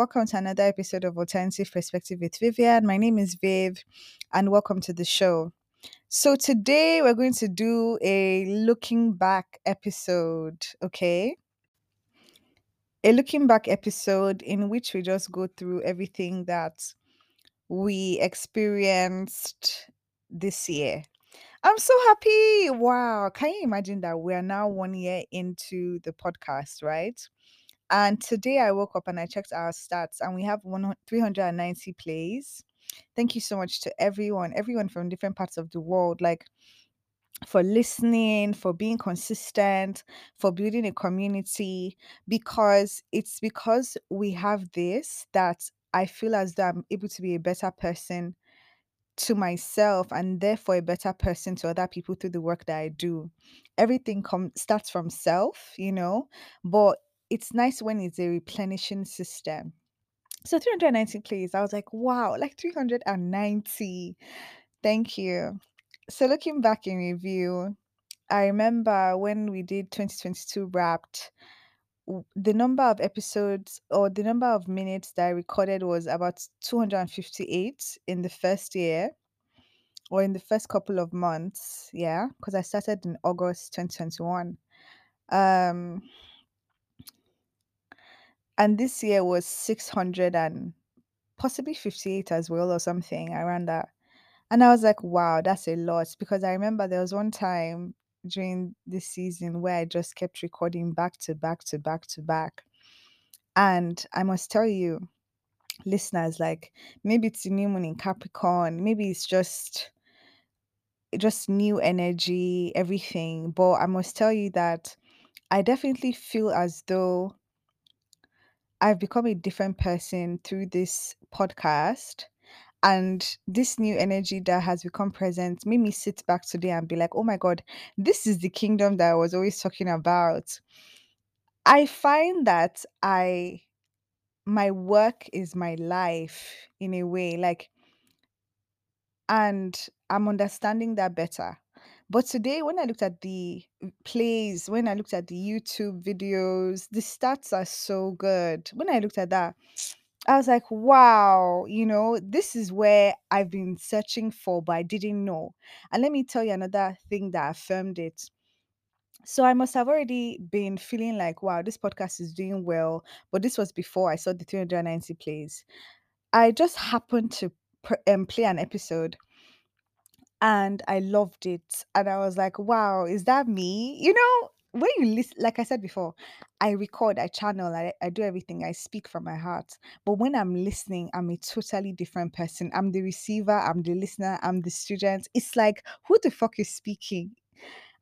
Welcome to another episode of Alternative Perspective with Vivian. My name is Viv, and welcome to the show. So, today we're going to do a looking back episode, okay? A looking back episode in which we just go through everything that we experienced this year. I'm so happy. Wow. Can you imagine that we're now one year into the podcast, right? And today I woke up and I checked our stats and we have 100 390 plays. Thank you so much to everyone, everyone from different parts of the world, like for listening, for being consistent, for building a community, because it's because we have this that I feel as though I'm able to be a better person to myself and therefore a better person to other people through the work that I do. Everything comes starts from self, you know, but it's nice when it's a replenishing system. So 390 plays, I was like, wow, like 390. Thank you. So looking back in review, I remember when we did 2022 wrapped, the number of episodes or the number of minutes that I recorded was about 258 in the first year or in the first couple of months, yeah, because I started in August 2021. Um, and this year was 600 and possibly 58 as well, or something around that. And I was like, wow, that's a lot. Because I remember there was one time during this season where I just kept recording back to back to back to back. And I must tell you, listeners, like maybe it's new moon in Capricorn, maybe it's just just new energy, everything. But I must tell you that I definitely feel as though I've become a different person through this podcast. And this new energy that has become present made me sit back today and be like, oh my God, this is the kingdom that I was always talking about. I find that I, my work is my life in a way. Like, and I'm understanding that better. But today, when I looked at the plays, when I looked at the YouTube videos, the stats are so good. When I looked at that, I was like, wow, you know, this is where I've been searching for, but I didn't know. And let me tell you another thing that affirmed it. So I must have already been feeling like, wow, this podcast is doing well. But this was before I saw the 390 plays. I just happened to pr- um, play an episode and I loved it. And I was like, wow, is that me? You know, when you listen, like I said before, I record, I channel, I, I do everything, I speak from my heart. But when I'm listening, I'm a totally different person. I'm the receiver, I'm the listener, I'm the student. It's like, who the fuck is speaking?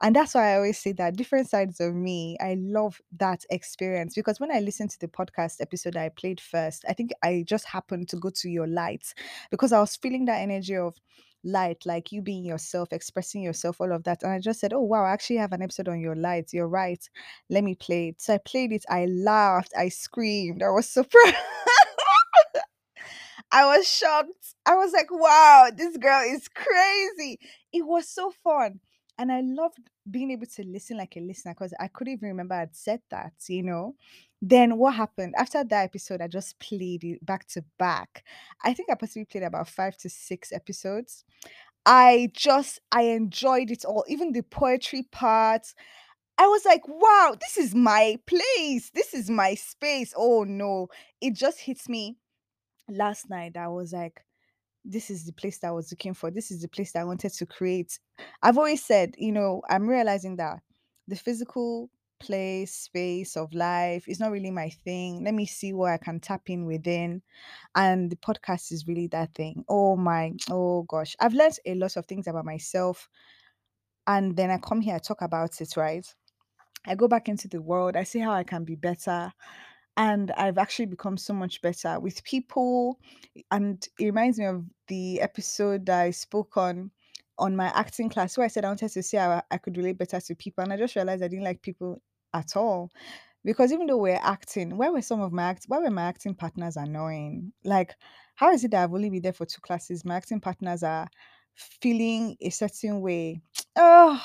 And that's why I always say that different sides of me, I love that experience because when I listened to the podcast episode I played first, I think I just happened to go to your light because I was feeling that energy of light, like you being yourself, expressing yourself, all of that. And I just said, Oh, wow, I actually have an episode on your light. You're right. Let me play it. So I played it. I laughed. I screamed. I was surprised. I was shocked. I was like, wow, this girl is crazy. It was so fun. And I loved being able to listen like a listener because I couldn't even remember I'd said that, you know. Then what happened? After that episode, I just played it back to back. I think I possibly played about five to six episodes. I just I enjoyed it all, even the poetry parts. I was like, wow, this is my place. This is my space. Oh no. It just hits me last night. I was like, this is the place that I was looking for. This is the place that I wanted to create. I've always said, you know, I'm realizing that the physical place, space of life is not really my thing. Let me see where I can tap in within. And the podcast is really that thing. Oh my, oh gosh. I've learned a lot of things about myself. And then I come here, I talk about it, right? I go back into the world, I see how I can be better and I've actually become so much better with people. And it reminds me of the episode I spoke on on my acting class where I said I wanted to see how I could relate better to people, and I just realized I didn't like people at all. Because even though we're acting, why were some of my act why were my acting partners annoying? Like, how is it that I've only been there for two classes? My acting partners are feeling a certain way. Oh,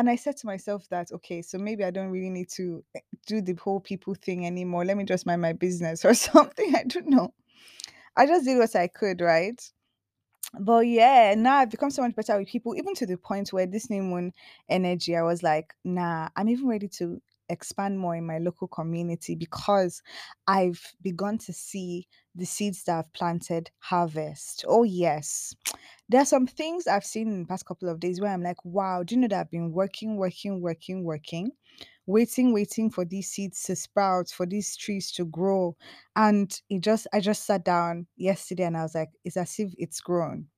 and I said to myself that, okay, so maybe I don't really need to eh, do the whole people thing anymore. Let me just mind my business or something. I don't know. I just did what I could, right? But yeah, now I've become so much better with people, even to the point where this new moon energy, I was like, nah, I'm even ready to expand more in my local community because I've begun to see the seeds that I've planted harvest. Oh, yes. There are some things I've seen in the past couple of days where I'm like, wow, do you know that I've been working, working, working, working, waiting, waiting for these seeds to sprout, for these trees to grow. And it just, I just sat down yesterday and I was like, it's as if it's grown.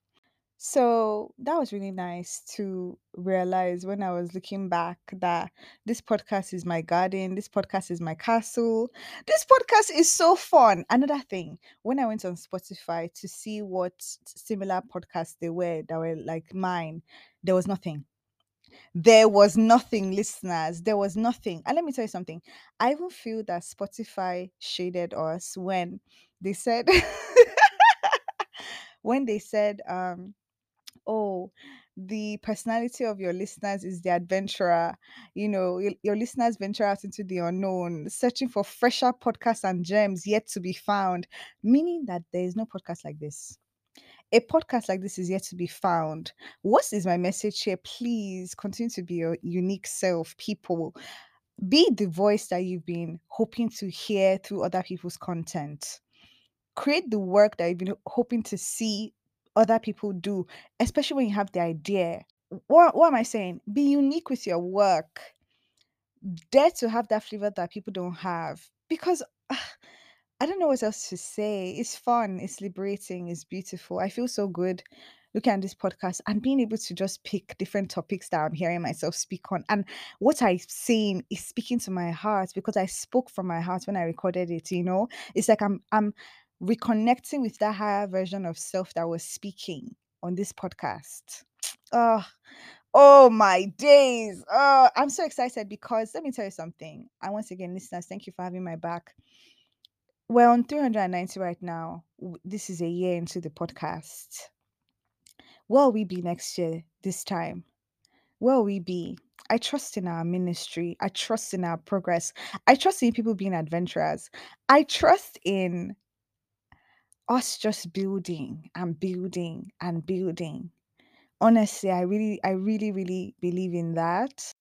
So that was really nice to realize when I was looking back that this podcast is my garden, this podcast is my castle, this podcast is so fun. Another thing, when I went on Spotify to see what similar podcasts they were that were like mine, there was nothing. There was nothing, listeners. There was nothing. And let me tell you something. I even feel that Spotify shaded us when they said when they said um oh the personality of your listeners is the adventurer. You know your, listeners venture out into the unknown searching for fresher podcasts and gems yet to be found meaning that there is no podcast like this. A podcast like this is yet to be found. What is my message here? Please continue to be your unique self people. Be the voice that you've been hoping to hear through other people's content. Create the work that you've been hoping to see other people do, especially when you have the idea. What, what am I saying? Be unique with your work. Dare to have that flavor that people don't have. Because ah, I don't know what else to say. It's fun, it's liberating, it's beautiful. I feel so good looking at this podcast and being able to just pick different topics that I'm hearing myself speak on. And what I'm saying is speaking to my heart because I spoke from my heart when I recorded it, you know? It's like I'm I'm reconnecting with that higher version of self that was speaking on this podcast. Oh, oh my days. Oh, I'm so excited because let me tell you something. And once again, listeners, thank you for having my back. We're on 390 right now. This is a year into the podcast. Where will we be next year, this time? Where will we be? I trust in our ministry. I trust in our progress. I trust in people being adventurers. I trust in us just building and building and building. Honestly, I really, I really, really believe in that.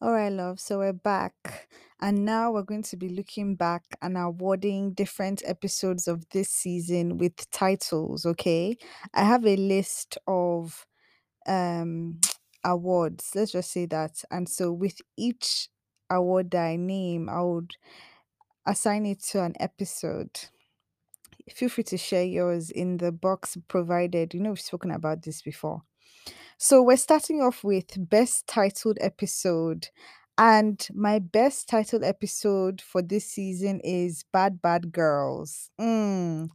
All right, love. So we're back. And now we're going to be looking back and awarding different episodes of this season with titles, okay? I have a list of um awards. Let's just say that. And so with each award that I name, I would assign it to an episode. Feel free to share yours in the box provided. You know, we've spoken about this before. So we're starting off with best titled episode. And my best titled episode for this season is Bad Bad Girls. Mm.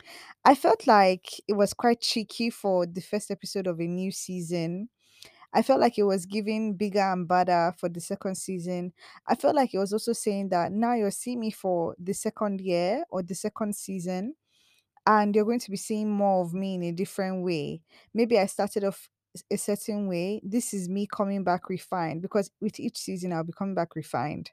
I felt like it was quite cheeky for the first episode of a new season. I felt like it was giving bigger and badder for the second season. I felt like it was also saying that now you'll see me for the second year or the second season and you're going to be seeing more of me in a different way. Maybe I started off a certain way. This is me coming back refined because with each season I'll be coming back refined.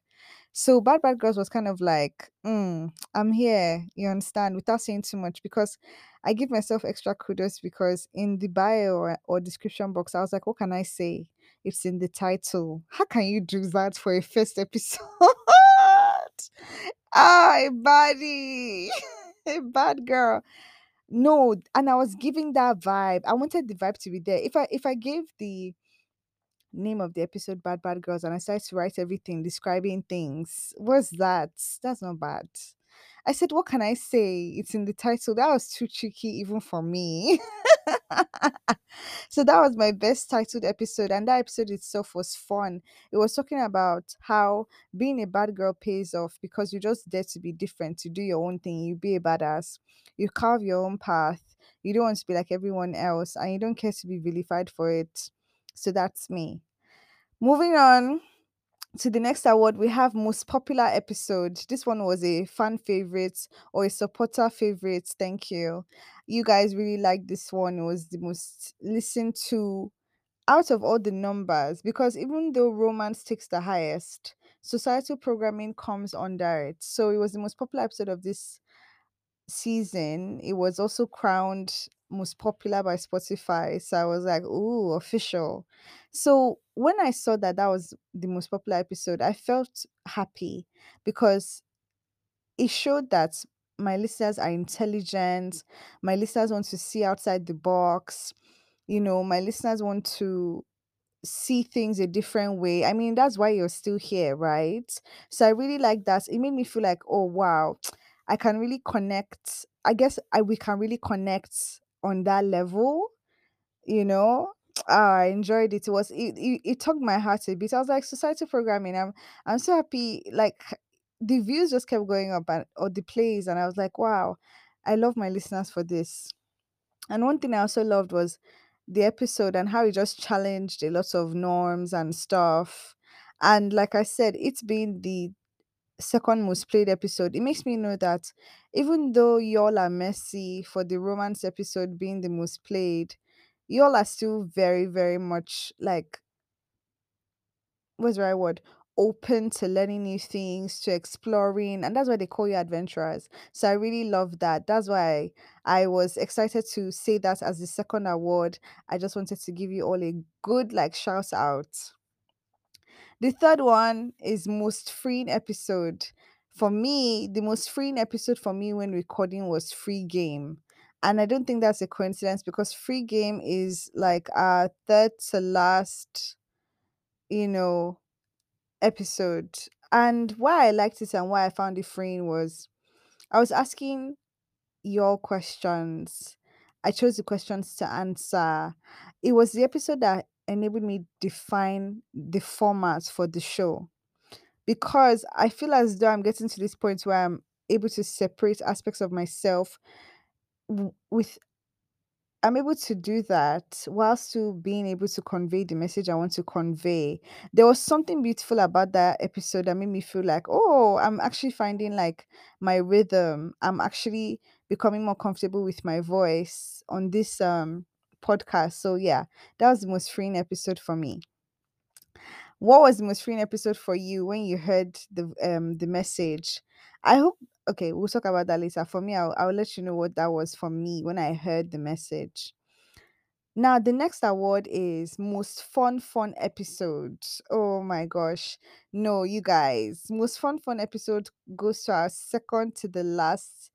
So Bad Bad Girls was kind of like, mm, I'm here, you understand, without saying too much because I give myself extra kudos because in the bio or, or description box, I was like, what can I say? It's in the title. How can you do that for a first episode? a baddie, a bad girl. No, and I was giving that vibe. I wanted the vibe to be there. If I if I gave the name of the episode Bad Bad Girls and I started to write everything describing things. What's that? That's not bad. I said, What can I say? It's in the title. That was too tricky even for me. so that was my best titled episode, and that episode itself was fun. It was talking about how being a bad girl pays off because you just dare to be different, to do your own thing, you be a badass, you carve your own path, you don't want to be like everyone else, and you don't care to be vilified for it. So that's me. Moving on to the next award, we have most popular episode. This one was a fan favorite or a supporter favorite. Thank you. You guys really liked this one. It was the most listened to out of all the numbers, because even though romance takes the highest, societal programming comes under it. So it was the most popular episode of this season. It was also crowned most popular by Spotify. So I was like, ooh, official. So when I saw that that was the most popular episode, I felt happy because it showed that my listeners are intelligent. My listeners want to see outside the box. You know, my listeners want to see things a different way. I mean, that's why you're still here, right? So I really like that. It made me feel like, oh wow, I can really connect. I guess I we can really connect on that level, you know. Ah, I enjoyed it. It was it, it, it tugged my heart a bit. I was like, society programming. I'm I'm so happy. Like the views just kept going up and or the plays, and I was like, wow, I love my listeners for this. And one thing I also loved was the episode and how it just challenged a lot of norms and stuff. And like I said, it's been the second most played episode. It makes me know that even though y'all are messy for the romance episode being the most played, y'all are still very, very much like what's the right word? Open to learning new things, to exploring, and that's why they call you adventurers. So I really love that. That's why I was excited to say that as the second award. I just wanted to give you all a good like shout out. The third one is most freeing episode. For me, the most freeing episode for me when recording was Free Game. And I don't think that's a coincidence because Free Game is like our third to last, you know, episode. And why I liked it and why I found it freeing was I was asking your questions. I chose the questions to answer. It was the episode that enabled me define the format for the show because I feel as though I'm getting to this point where I'm able to separate aspects of myself with I'm able to do that while still being able to convey the message I want to convey. There was something beautiful about that episode that made me feel like, oh, I'm actually finding like my rhythm. I'm actually becoming more comfortable with my voice on this um podcast. So yeah, that was the most freeing episode for me. What was the most freeing episode for you when you heard the um the message? I hope okay, we'll talk about that later. For me, I'll, I'll let you know what that was for me when I heard the message. Now, the next award is most fun, fun episode. Oh my gosh. No, you guys, most fun, fun episode goes to our second to the last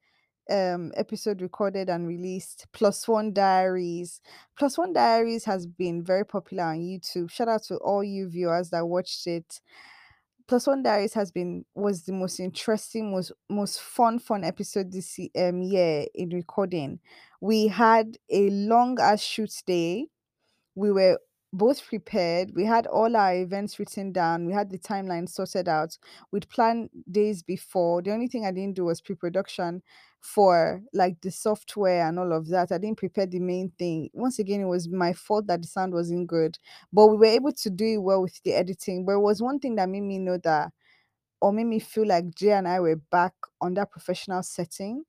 um episode recorded and released plus one diaries plus one diaries has been very popular on youtube shout out to all you viewers that watched it plus one diaries has been was the most interesting most most fun fun episode this um year in recording we had a long as shoot day we were both prepared. We had all our events written down. We had the timeline sorted out. We'd planned days before. The only thing I didn't do was pre-production for like the software and all of that. I didn't prepare the main thing. Once again, it was my fault that the sound wasn't good. But we were able to do it well with the editing. But it was one thing that made me know that or made me feel like Jay and I were back on that professional setting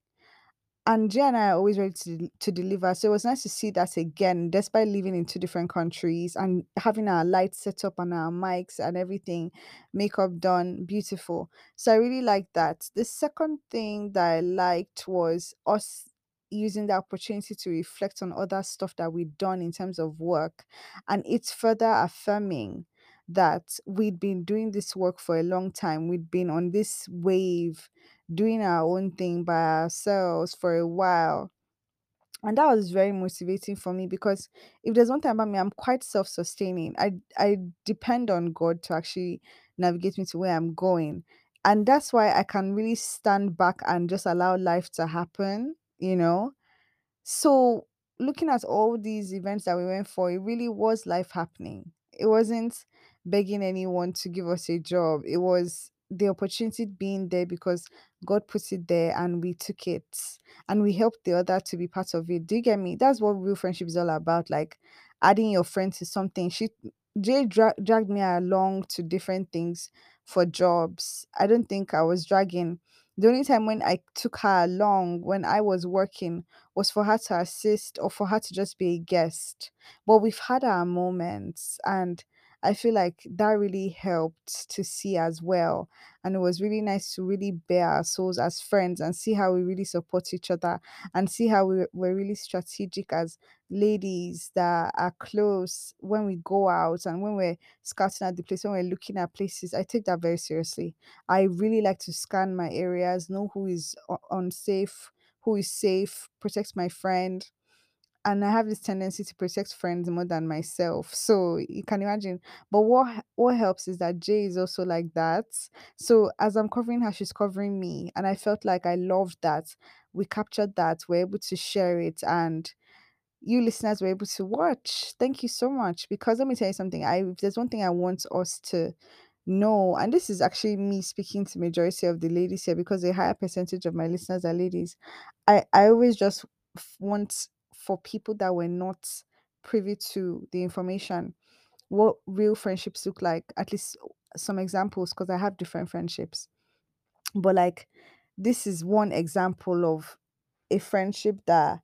and Jay and I are always ready to, to deliver. So it was nice to see that again, despite living in two different countries and having our lights set up and our mics and everything, makeup done, beautiful. So I really liked that. The second thing that I liked was us using the opportunity to reflect on other stuff that we've done in terms of work. And it's further affirming that we'd been doing this work for a long time. We'd been on this wave doing our own thing by ourselves for a while. And that was very motivating for me because if there's one thing about me, I'm quite self-sustaining. I I depend on God to actually navigate me to where I'm going. And that's why I can really stand back and just allow life to happen, you know? So, looking at all these events that we went for, it really was life happening. It wasn't begging anyone to give us a job. It was the opportunity being there because God put it there and we took it and we helped the other to be part of it. Do you get me? That's what real friendship is all about. Like adding your friend to something. She Jay dra- dragged me along to different things for jobs. I don't think I was dragging The only time when I took her along when I was working was for her to assist or for her to just be a guest. But we've had our moments and I feel like that really helped to see as well. And it was really nice to really bear our souls as friends and see how we really support each other and see how we, we're really strategic as ladies that are close when we go out and when we're scouting at the place, when we're looking at places. I take that very seriously. I really like to scan my areas, know who is unsafe, who is safe, protect my friend. And I have this tendency to protect friends more than myself. So you can imagine. But what what helps is that Jay is also like that. So as I'm covering her, she's covering me. And I felt like I loved that. We captured that. We're able to share it. And you listeners were able to watch. Thank you so much. Because let me tell you something. I if there's one thing I want us to know, and this is actually me speaking to majority of the ladies here because a higher percentage of my listeners are ladies. I I always just f- want for people that were not privy to the information what real friendships look like. At least some examples because I have different friendships. But like this is one example of a friendship that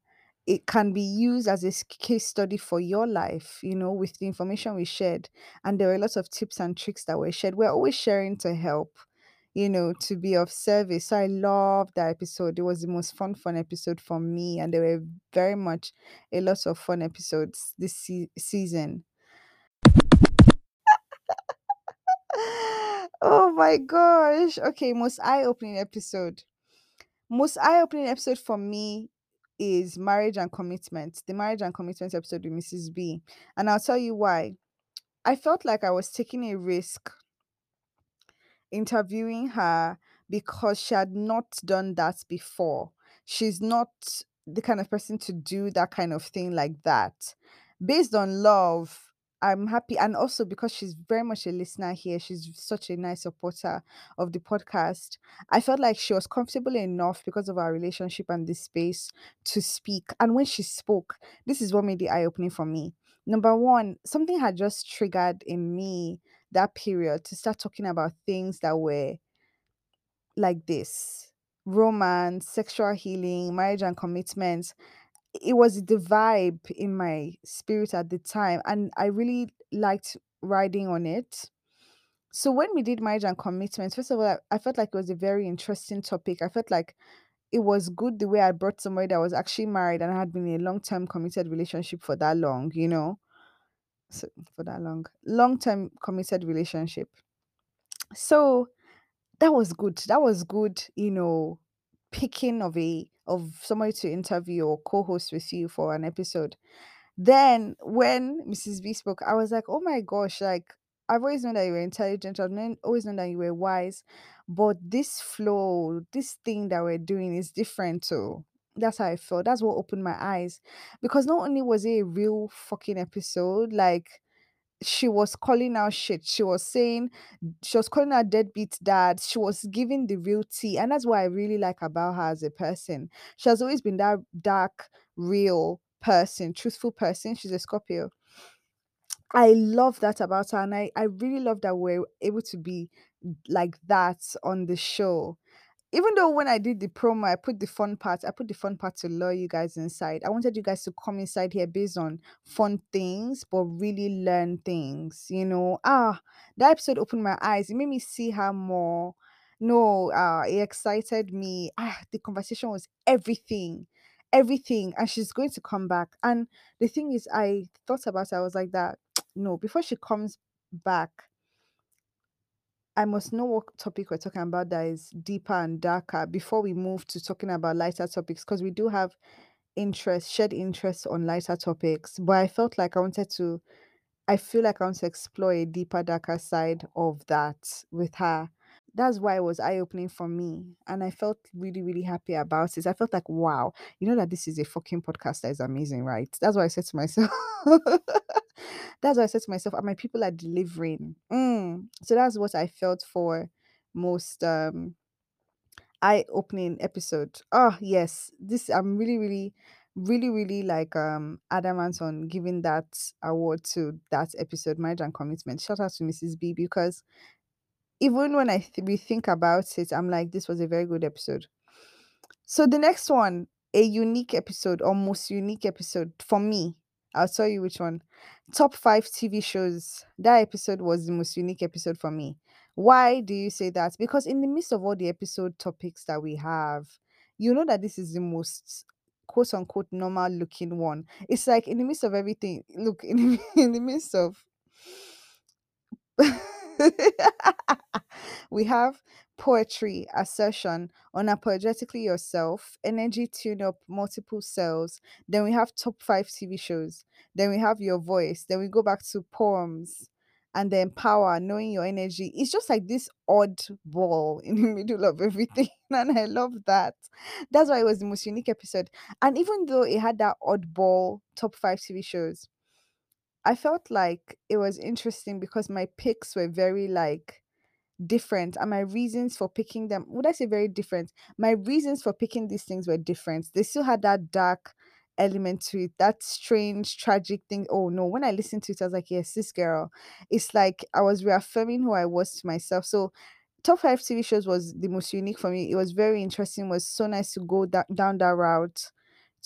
it can be used as a case study for your life, you know, with the information we shared. And there were lots of tips and tricks that were shared. We're always sharing to help, you know, to be of service. So I love that episode. It was the most fun, fun episode for me. And there were very much a lot of fun episodes this se- season. oh my gosh. Okay, most eye opening episode. Most eye opening episode for me is marriage and commitment. The marriage and commitment episode with Mrs. B. And I'll tell you why. I felt like I was taking a risk interviewing her because she had not done that before. She's not the kind of person to do that kind of thing like that. Based on love, I'm happy. And also because she's very much a listener here, she's such a nice supporter of the podcast. I felt like she was comfortable enough because of our relationship and this space to speak. And when she spoke, this is what made the eye opening for me. Number one, something had just triggered in me that period to start talking about things that were like this romance, sexual healing, marriage and commitment. It was the vibe in my spirit at the time, and I really liked riding on it. So, when we did marriage and commitment, first of all, I, I felt like it was a very interesting topic. I felt like it was good the way I brought somebody that was actually married and had been in a long term committed relationship for that long, you know, so, for that long, long term committed relationship. So, That was good. That was good, you know, picking of a of somebody to interview or co-host with you for an episode. Then when Mrs. B spoke, I was like, oh my gosh, like I've always known that you were intelligent, I've known, always known that you were wise, but this flow, this thing that we're doing is different too. That's how I felt. That's what opened my eyes. Because not only was it a real fucking episode, like she was calling out shit. She was saying she was calling out deadbeat dad. She was giving the real tea. And that's what I really like about her as a person. She has always been that dark, real person, truthful person. She's a Scorpio. I love that about her. And I, I really love that we're able to be like that on the show even though when I did the promo, I put the fun part, I put the fun part to lure you guys inside. I wanted you guys to come inside here based on fun things, but really learn things. You know, ah, that episode opened my eyes. It made me see her more. No, uh, it excited me. Ah, the conversation was everything, everything, and she's going to come back. And the thing is, I thought about it. I was like that. No, before she comes back, I must know what topic we're talking about that is deeper and darker before we move to talking about lighter topics because we do have interest, shared interest on lighter topics. But I felt like I wanted to, I feel like I want to explore a deeper, darker side of that with her. That's why it was eye opening for me. And I felt really, really happy about it. I felt like, wow, you know that this is a fucking podcast that is amazing, right? That's what I said to myself. that's what I said to myself. And my people are delivering. Mm. So that's what I felt for most um eye-opening episode. Oh yes. This I'm really, really, really, really like um adamant on giving that award to that episode, Marriage and Commitment. Shout out to Mrs. B because even when I th- we think about it, I'm like, this was a very good episode. So the next one, a unique episode or most unique episode for me. I'll tell you which one. Top five TV shows. That episode was the most unique episode for me. Why do you say that? Because in the midst of all the episode topics that we have, you know that this is the most quote unquote normal looking one. It's like in the midst of everything, look, in the, in the midst of we have poetry, assertion, unapologetically yourself, energy tune up multiple cells. Then we have top five TV shows. Then we have your voice. Then we go back to poems. And then power, knowing your energy. It's just like this odd ball in the middle of everything. And I love that. That's why it was the most unique episode. And even though it had that oddball top five TV shows, I felt like it was interesting because my picks were very like different and my reasons for picking them would I say very different? My reasons for picking these things were different. They still had that dark element to it, that strange, tragic thing. Oh no, when I listened to it, I was like, yes, this girl. It's like I was reaffirming who I was to myself. So top five TV shows was the most unique for me. It was very interesting. It was so nice to go da- down that route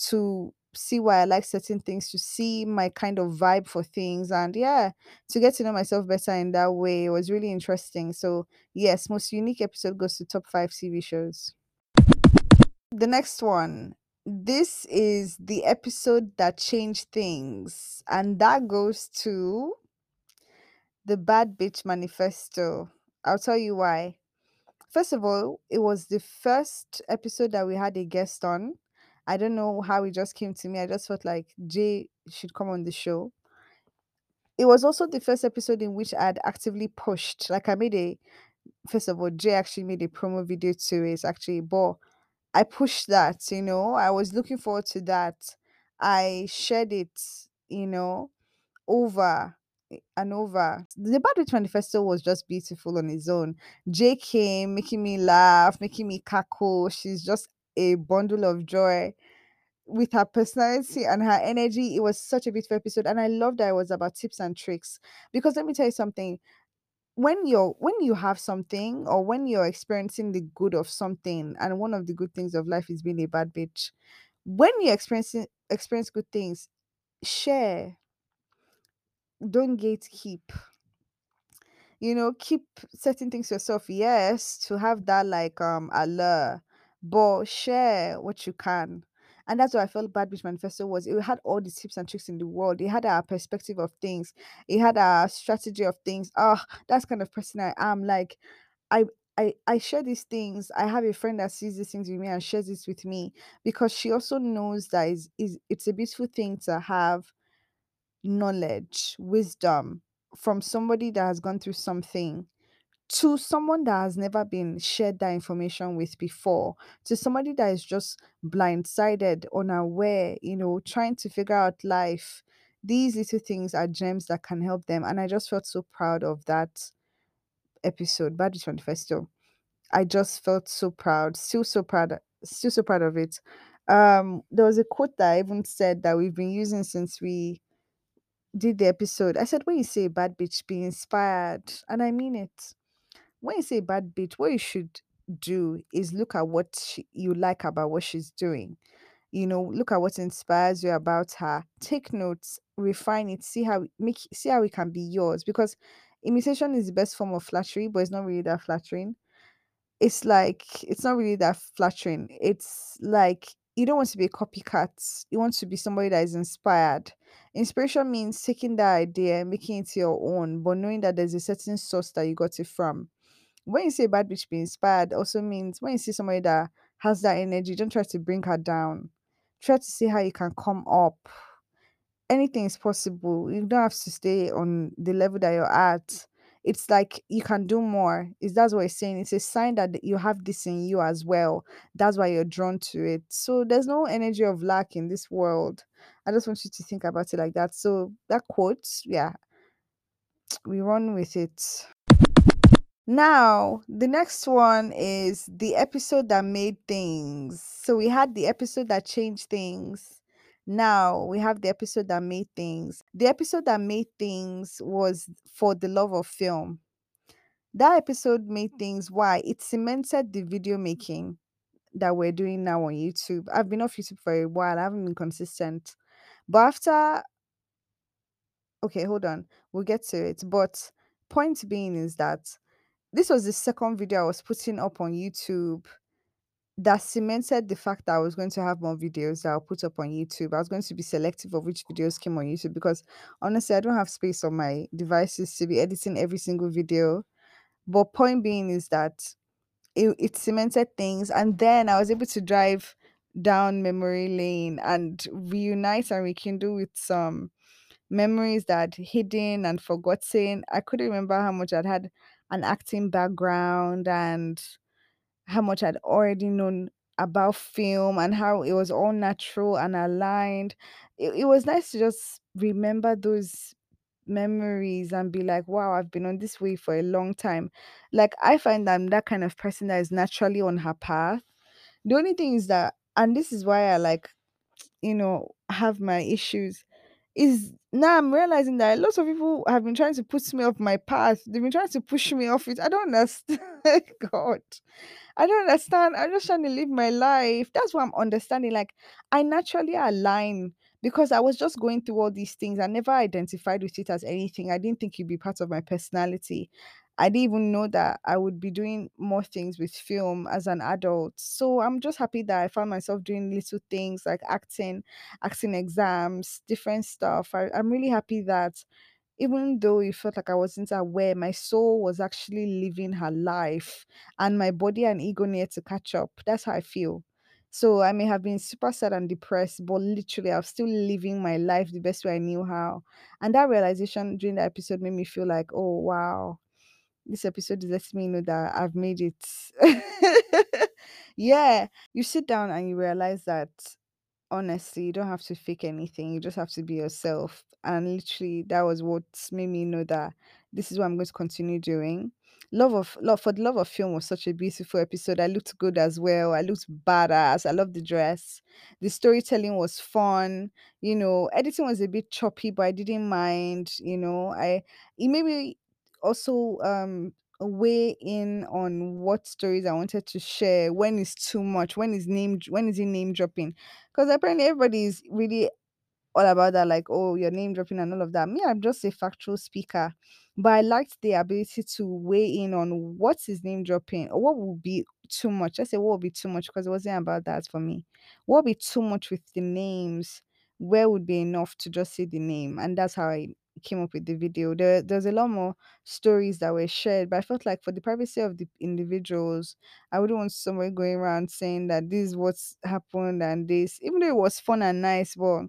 to see why I like certain things, to see my kind of vibe for things, and yeah, to get to know myself better in that way. Was really interesting. So yes, most unique episode goes to top five TV shows. The next one. This is the episode that changed things, and that goes to the Bad Bitch Manifesto. I'll tell you why. First of all, it was the first episode that we had a guest on. I don't know how it just came to me. I just felt like Jay should come on the show. It was also the first episode in which I had actively pushed. Like I made a first of all, Jay actually made a promo video to it actually, but I pushed that, you know. I was looking forward to that. I shared it, you know over eh, and over. The Bad Bitch Manifesto was just beautiful on its own. Jay came, making me laugh, making me cackle. She's just a bundle of joy with her personality and her energy. It was such a beautiful episode, and I loved that it was about tips and tricks. Because let me tell you something when you're when you have something or when you're experiencing the good of something and one of the good things of life is being a bad bitch when you're experiencing experience good things share don't gatekeep you know keep certain things yourself yes to have that like um allure but share what you can and that's why I felt Bad Bitch Manifesto was. It had all the tips and tricks in the world. It had our perspective of things. It had our strategy of things. Ah, that's kind of person I am. Like, I I I share these things. I have a friend that sees these things with me and shares this with me because she also knows that is is it's a beautiful thing to have knowledge, wisdom from somebody that has gone through something to someone that has never been shared that information with before, to somebody that is just blindsided, unaware, you know, trying to figure out life. These little things are gems that can help them. And I just felt so proud of that episode, Bad Bitch Manifesto. I just felt so proud, still so proud, still so proud of it. Um, there was a quote that I even said that we've been using since we did the episode. I said, when you say bad bitch, be inspired. And I mean it. When you say bad bitch, what you should do is look at what she, you like about what she's doing. You know, look at what inspires you about her. Take notes, refine it, see how make see how it can be yours. Because imitation is the best form of flattery, but it's not really that flattering it's like it's not really that flattering. It's like you don't want to be a copycat. You want to be somebody that is inspired. Inspiration means taking that idea making it your own, but knowing that there's a certain source that you got it from. When you say bad bitch be inspired, also means when you see somebody that has that energy, don't try to bring her down. Try to see how you can come up anything is possible. You don't have to stay on the level that you're at. It's like you can do more. Is that's what it's saying? It's a sign that you have this in you as well. That's why you're drawn to it. So there's no energy of lack in this world. I just want you to think about it like that. So that quote, yeah, we run with it. Now, the next one is the episode that made things. So we had the episode that changed things. Now we have the episode that made things. The episode that made things was for the love of film. That episode made things why it cemented the video making that we're doing now on YouTube. I've been off YouTube for a while, I haven't been consistent. But after okay, hold on, we'll get to it. But point being is that this was the second video I was putting up on YouTube that cemented the fact that I was going to have more videos that I'll put up on YouTube. I was going to be selective of which videos came on YouTube because honestly, I don't have space on my devices to be editing every single video. But point being is that it, it cemented things, and then I was able to drive down memory lane and reunite and rekindle with some memories that hidden and forgotten. I couldn't remember how much I'd had an acting background and how much I'd already known about film and how it was all natural and aligned. It, it was nice to just remember those memories and be like, wow, I've been on this way for a long time. Like, I find I'm that kind of person that is naturally on her path. The only thing is that, and this is why I like, you know, have my issues, is now I'm realizing that lots of people have been trying to put me off my path. They've been trying to push me off it. I don't understand. God. I don't understand. I'm just trying to live my life. That's what I'm understanding. Like, I naturally align because I was just going through all these things. I never identified with it as anything. I didn't think it'd be part of my personality. I didn't even know that I would be doing more things with film as an adult. So I'm just happy that I found myself doing little things like acting, acting exams, different stuff. I, I'm really happy that even though it felt like I wasn't aware, my soul was actually living her life and my body and ego needed to catch up. That's how I feel. So I may have been super sad and depressed, but literally I'm still living my life the best way I knew how. And that realization during the episode made me feel like, oh wow, this episode is letting me know that I've made it. yeah. You sit down and you realize that honestly, you don't have to fake anything. You just have to be yourself. And literally, that was what made me know that this is what I'm going to continue doing. Love of love for the love of film was such a beautiful episode. I looked good as well. I looked badass. I love the dress. The storytelling was fun. You know, editing was a bit choppy, but I didn't mind. You know, I it made me also um weigh in on what stories I wanted to share. When is too much? When is name? When is it name dropping? because apparently everybody is really all about that, like, oh, your name dropping and all of that. Me, I'm just a factual speaker. But I liked the ability to weigh in on what's his name dropping or what would be too much. I say what would be too much because it wasn't about that for me. What would be too much with the names? Where would be enough to just say the name? And that's how I came up with the video. There, there's a lot more stories that were shared, but I felt like for the privacy of the individuals, I wouldn't want somebody going around saying that this is what's happened and this, even though it was fun and nice, but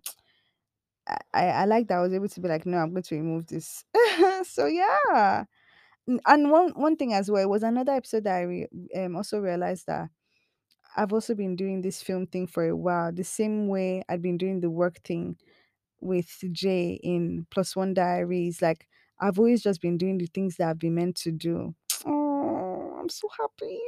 I, I I like that I was able to be like, no, I'm going to remove this. so yeah. And one one thing as well was another episode that I re- um, also realized that I've also been doing this film thing for a while, the same way I'd been doing the work thing with Jay in Plus One Diaries. Like I've always just been doing the things that I've been meant to do. Oh, I'm so happy.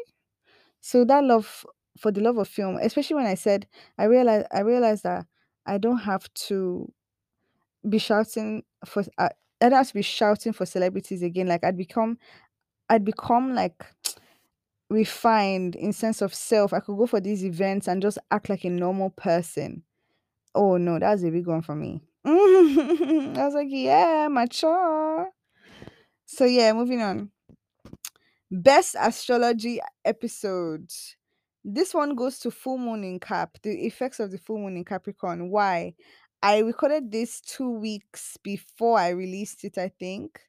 So that love for the love of film, especially when I said I realized I realized that I don't have to be shouting for uh, I don't have to be shouting for celebrities again. Like I'd become I'd become like refined in sense of self. I could go for these events and just act like a normal person. Oh no, that's a big one for me. I was like, yeah, mature. So yeah, moving on. Best astrology episode. This one goes to full moon in Cap, the effects of the full moon in Capricorn. Why? I recorded this two weeks before I released it, I think.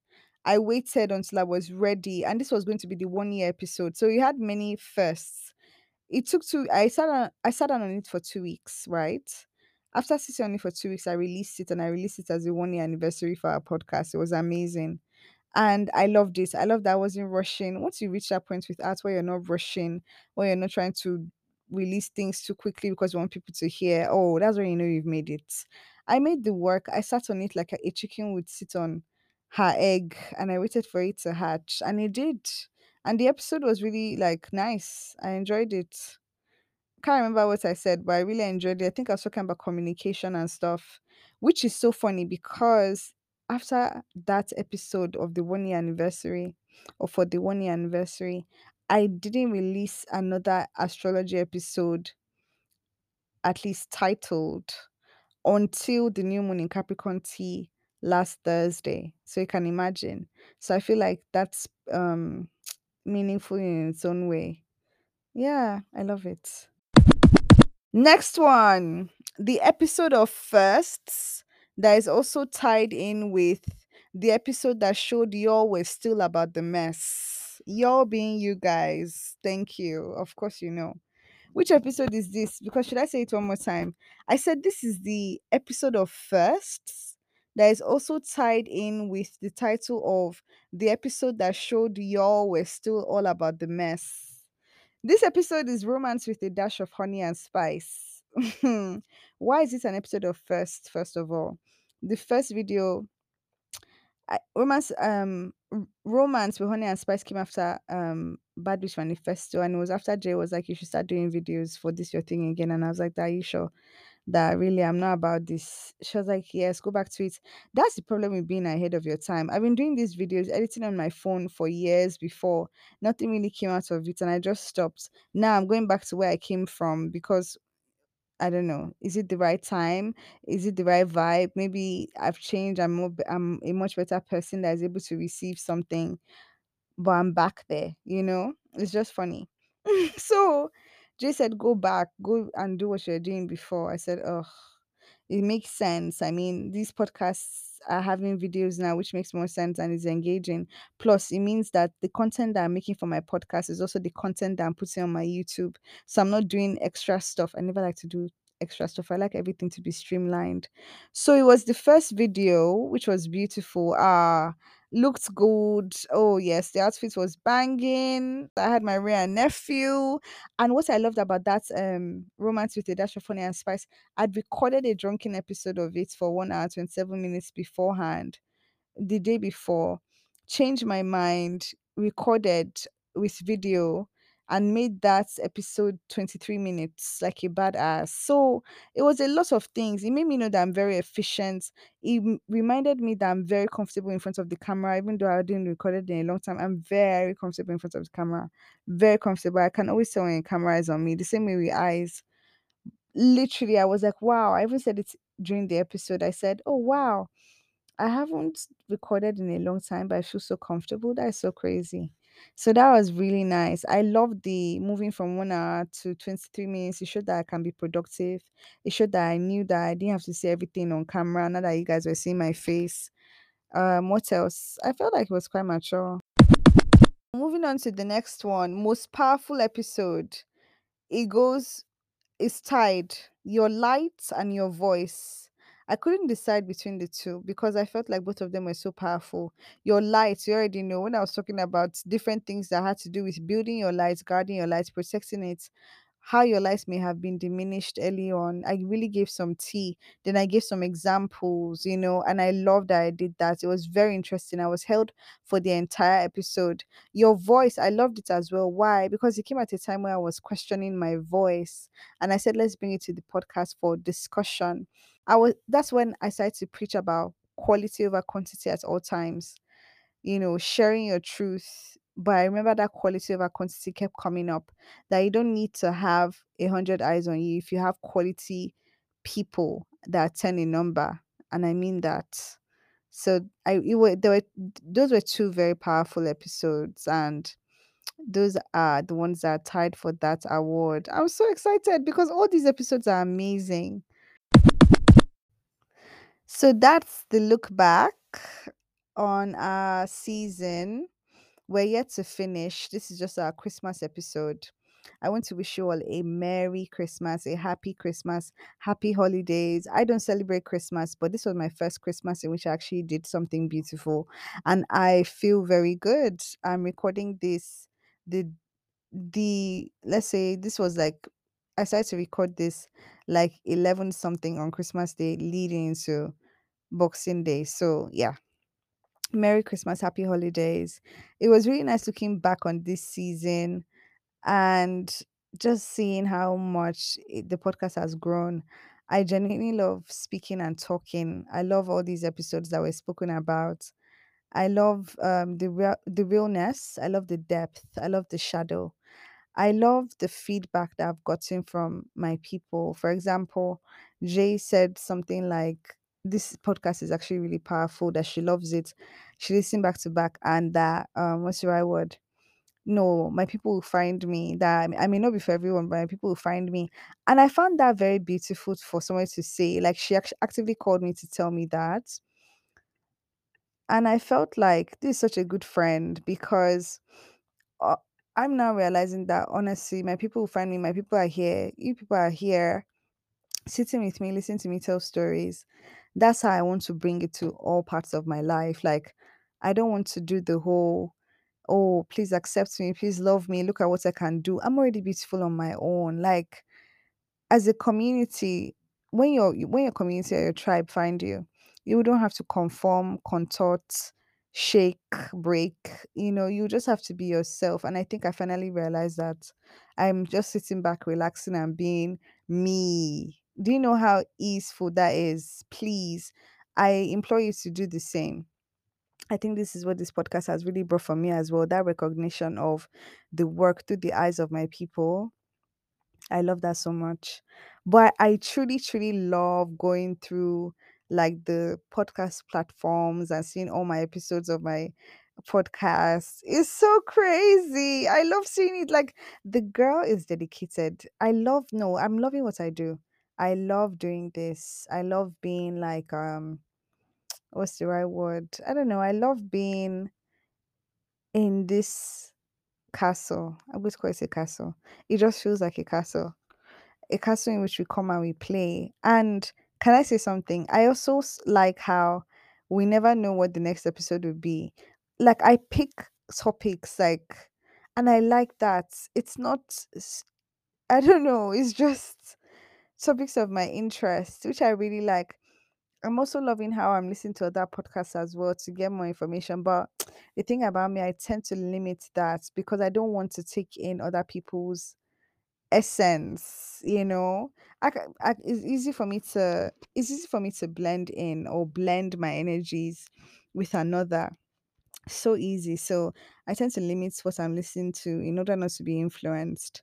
I waited until I was ready, and this was going to be the one year episode. So you had many firsts. It took two I sat on I sat down on it for two weeks, right? After sitting on it for two weeks, I released it and I released it as a one year anniversary for our podcast. It was amazing. And I loved it. I loved that I wasn't rushing. Once you reach that point with art where you're not rushing, where you're not trying to release things too quickly because you want people to hear, oh, that's when you know you've made it. I made the work. I sat on it like a, a chicken would sit on her egg and I waited for it to hatch. And it did. And the episode was really like nice. I enjoyed it. Can't remember what I said, but I really enjoyed it. I think I was talking about communication and stuff, which is so funny because after that episode of the one year anniversary or for the one year anniversary, I didn't release another astrology episode, at least titled, until the new moon in Capricorn T last Thursday. So you can imagine. So I feel like that's um meaningful in its own way. Yeah, I love it. Next one, the episode of firsts that is also tied in with the episode that showed y'all were still about the mess. Y'all being you guys. Thank you. Of course, you know. Which episode is this? Because should I say it one more time? I said this is the episode of firsts that is also tied in with the title of the episode that showed y'all were still all about the mess. This episode is romance with a dash of honey and spice. Why is it an episode of first? First of all, the first video, I, romance, um, romance with honey and spice came after um Bad Bitch Manifesto, and it was after Jay was like, "You should start doing videos for this your thing again." And I was like, "Are you sure that really I'm not about this?" She was like, "Yes, go back to it." That's the problem with being ahead of your time. I've been doing these videos, editing on my phone for years before. Nothing really came out of it, and I just stopped. Now I'm going back to where I came from because I don't know. Is it the right time? Is it the right vibe? Maybe I've changed. I'm more, I'm a much better person that is able to receive something, but I'm back there, you know? It's just funny. so Jay said, go back, go and do what you're doing before. I said, oh, it makes sense. I mean, these podcasts are having videos now, which makes more sense and is engaging. Plus, it means that the content that I'm making for my podcast is also the content that I'm putting on my YouTube. So I'm not doing extra stuff. I never like to do extra stuff. I like everything to be streamlined. So it was the first video, which was beautiful. Ah, looked good. Oh yes, the outfit was banging. I had my rare nephew. And what I loved about that um romance with a dash of funny and spice I'd recorded a drunken episode of it for 1 hour 27 minutes beforehand, the day before, changed my mind, recorded with video, and made that episode 23 minutes like a badass. So it was a lot of things. It made me know that I'm very efficient. It reminded me that I'm very comfortable in front of the camera, even though I didn't record it in a long time. I'm very comfortable in front of the camera. Very comfortable. I can always tell when a camera is on me. The same way with eyes literally i was like wow i even said it during the episode i said oh wow i haven't recorded in a long time but i feel so comfortable that's so crazy so that was really nice. I love the moving from one hour to 23 minutes. It showed that i can be productive. It showed that i knew that i didn't have to see everything on camera now that you guys were seeing my face. Um what else? I felt like it was quite mature. Moving on to the next one most powerful episode. It goes is tied your light and your voice. I couldn't decide between the two because I felt like both of them were so powerful. Your light, you already know when I was talking about different things that had to do with building your light, guarding your light, protecting it, how your light may have been diminished early on. I really gave some tea. Then I gave some examples, you know, and I loved that I did that. It was very interesting. I was held for the entire episode. Your voice, I loved it as well. Why? Because it came at a time where I was questioning my voice and I said, let's bring it to the podcast for discussion. I was that's when I started to preach about quality over quantity at all times, you know, sharing your truth. But I remember that quality over quantity kept coming up. That you don't need to have a hundred eyes on you if you have quality people that are 10 in number. And I mean that. So I it were there were those were two very powerful episodes and those are the ones that are tied for that award. I'm so excited because all these episodes are amazing. So that's the look back on our season. We're yet to finish. This is just our Christmas episode. I want to wish you all a Merry Christmas, a Happy Christmas, Happy Holidays. I don't celebrate Christmas, but this was my first Christmas in which I actually did something beautiful. And I feel very good. I'm recording this the the let's say this was like I started to record this like 11 something on Christmas Day leading into Boxing Day. So, yeah. Merry Christmas, happy holidays. It was really nice looking back on this season and just seeing how much it, the podcast has grown. I genuinely love speaking and talking. I love all these episodes that were spoken about. I love um, the the realness. I love the depth. I love the shadow. I love the feedback that I've gotten from my people. For example, Jay said something like, "This podcast is actually really powerful. That she loves it. She listened back to back, and that um, what's the right word? No, my people will find me. That I may not be for everyone, but my people will find me." And I found that very beautiful for someone to say. Like she act- actively called me to tell me that, and I felt like this is such a good friend because uh, I'm now realizing that honestly, my people will find me. My people are here. You people are here, sitting with me, listening to me tell stories. That's how I want to bring it to all parts of my life. Like, I don't want to do the whole, oh, please accept me, please love me, look at what I can do. I'm already beautiful on my own. Like, as a community, when your when your community or your tribe find you, you don't have to conform, contort, shake, break. You know, you just have to be yourself. And I think I finally realized that I'm just sitting back, relaxing, and being me. Do you know how easeful that is? Please, I implore you to do the same. I think this is what this podcast has really brought for me as well. That recognition of the work through the eyes of my people I love that so much. But I truly, truly love going through like the podcast platforms and seeing all my episodes of my podcast. is so crazy. I love seeing it. Like the girl is dedicated. I love no, I'm loving what I do. I love doing this. I love being like um what's the right word? I don't know. I love being in this castle. I would call it a castle. It just feels like a castle a castle in which we come and we play. And can I say something? I also like how we never know what the next episode will be. Like I pick topics like and I like that. It's not I don't know, it's just topics of my interest, which I really like. I'm also loving how I'm listening to other podcasts as well to get more information. But the thing about me, I tend to limit that because I don't want to take in other people's essence you know? I, I it's easy for me to it's easy for me to blend in or blend my energies with another. So easy. So i tend to limit what i'm listening to in order not to be influenced.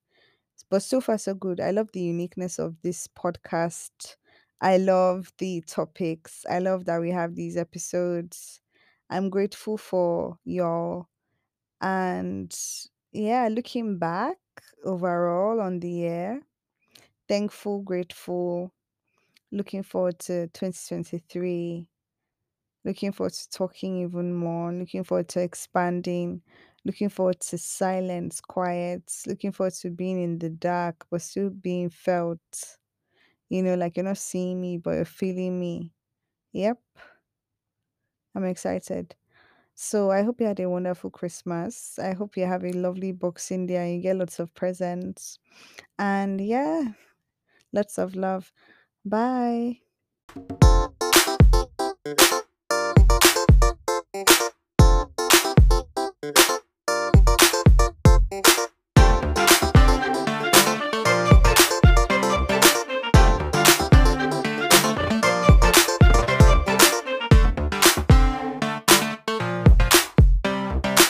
But so far so good. I love the uniqueness of this podcast. I love the topics. I love that we have these episodes. I'm grateful for y'all. And yeah looking back overall on the year thankful, grateful, looking forward to 2023, looking forward to talking even more, looking forward to expanding, looking forward to silence, quiet, looking forward to being in the dark, but still being felt. You know, like you're not seeing me, but you're feeling me. Yep, I'm excited. So I hope you had a wonderful Christmas. I hope you have a lovely Boxing Day you get lots of presents. And yeah, lots of love. Bye.